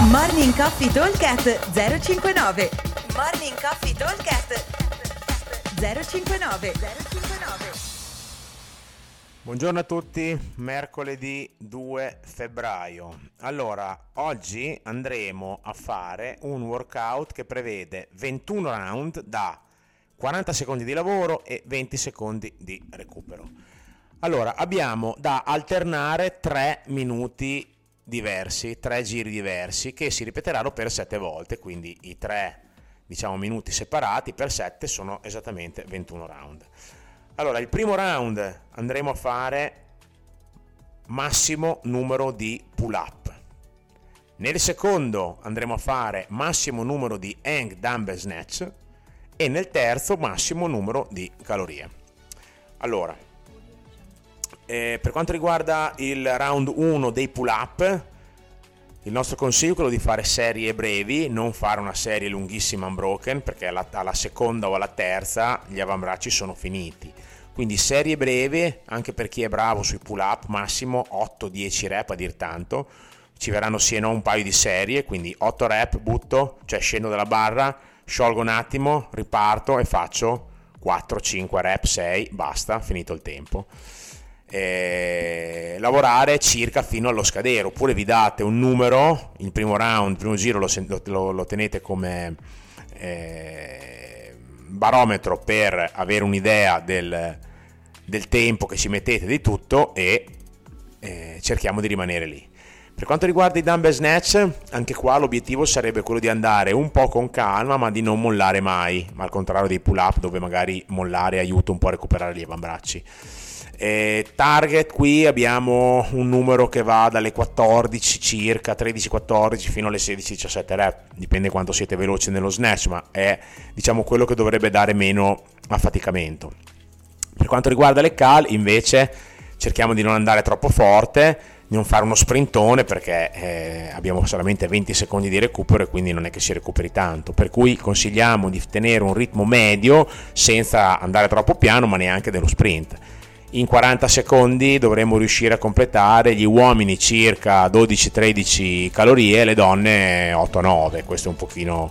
Morning Coffee Talkcast 059 Morning Coffee Talkcast 059 059 Buongiorno a tutti, mercoledì 2 febbraio. Allora, oggi andremo a fare un workout che prevede 21 round da 40 secondi di lavoro e 20 secondi di recupero. Allora, abbiamo da alternare 3 minuti diversi, 3 giri diversi che si ripeteranno per 7 volte, quindi i 3 diciamo minuti separati per 7 sono esattamente 21 round. Allora, il primo round andremo a fare massimo numero di pull up. Nel secondo andremo a fare massimo numero di hang dumbbell snatch e nel terzo massimo numero di calorie. Allora, eh, per quanto riguarda il round 1 dei pull up, il nostro consiglio è quello di fare serie brevi, non fare una serie lunghissima unbroken perché alla, alla seconda o alla terza gli avambracci sono finiti. Quindi serie brevi, anche per chi è bravo sui pull up, massimo 8-10 rep a dir tanto. Ci verranno sì e no un paio di serie, quindi 8 rep, butto, cioè scendo dalla barra, sciolgo un attimo, riparto e faccio 4-5 rep, 6, basta, finito il tempo. E lavorare circa fino allo scadere, oppure vi date un numero, il primo round, il primo giro lo, lo, lo tenete come eh, barometro per avere un'idea del, del, tempo che ci mettete di tutto e eh, cerchiamo di rimanere lì. Per quanto riguarda i dumbbell snatch, anche qua l'obiettivo sarebbe quello di andare un po' con calma, ma di non mollare mai, ma al contrario dei pull up dove magari mollare aiuta un po' a recuperare gli avambracci. Eh, target qui abbiamo un numero che va dalle 14 circa 13-14 fino alle 16-17 rep dipende quanto siete veloci nello snatch ma è diciamo quello che dovrebbe dare meno affaticamento per quanto riguarda le cal invece cerchiamo di non andare troppo forte non fare uno sprintone perché eh, abbiamo solamente 20 secondi di recupero e quindi non è che si recuperi tanto. Per cui consigliamo di tenere un ritmo medio senza andare troppo piano, ma neanche dello sprint. In 40 secondi dovremmo riuscire a completare gli uomini circa 12-13 calorie, le donne 8-9. Questa è un pochino,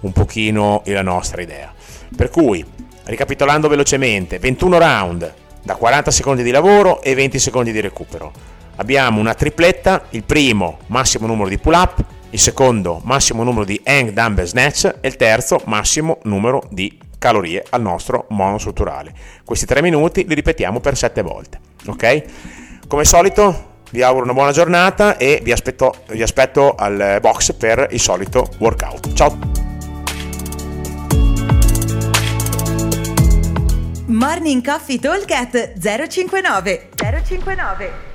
un pochino la nostra idea. Per cui, ricapitolando velocemente, 21 round da 40 secondi di lavoro e 20 secondi di recupero abbiamo una tripletta, il primo massimo numero di pull up, il secondo massimo numero di hang dumbbell snatch e il terzo massimo numero di calorie al nostro monostrutturale. Questi tre minuti li ripetiamo per sette volte. Ok? Come solito vi auguro una buona giornata e vi aspetto, vi aspetto al box per il solito workout. Ciao! Morning Coffee Talk 059 059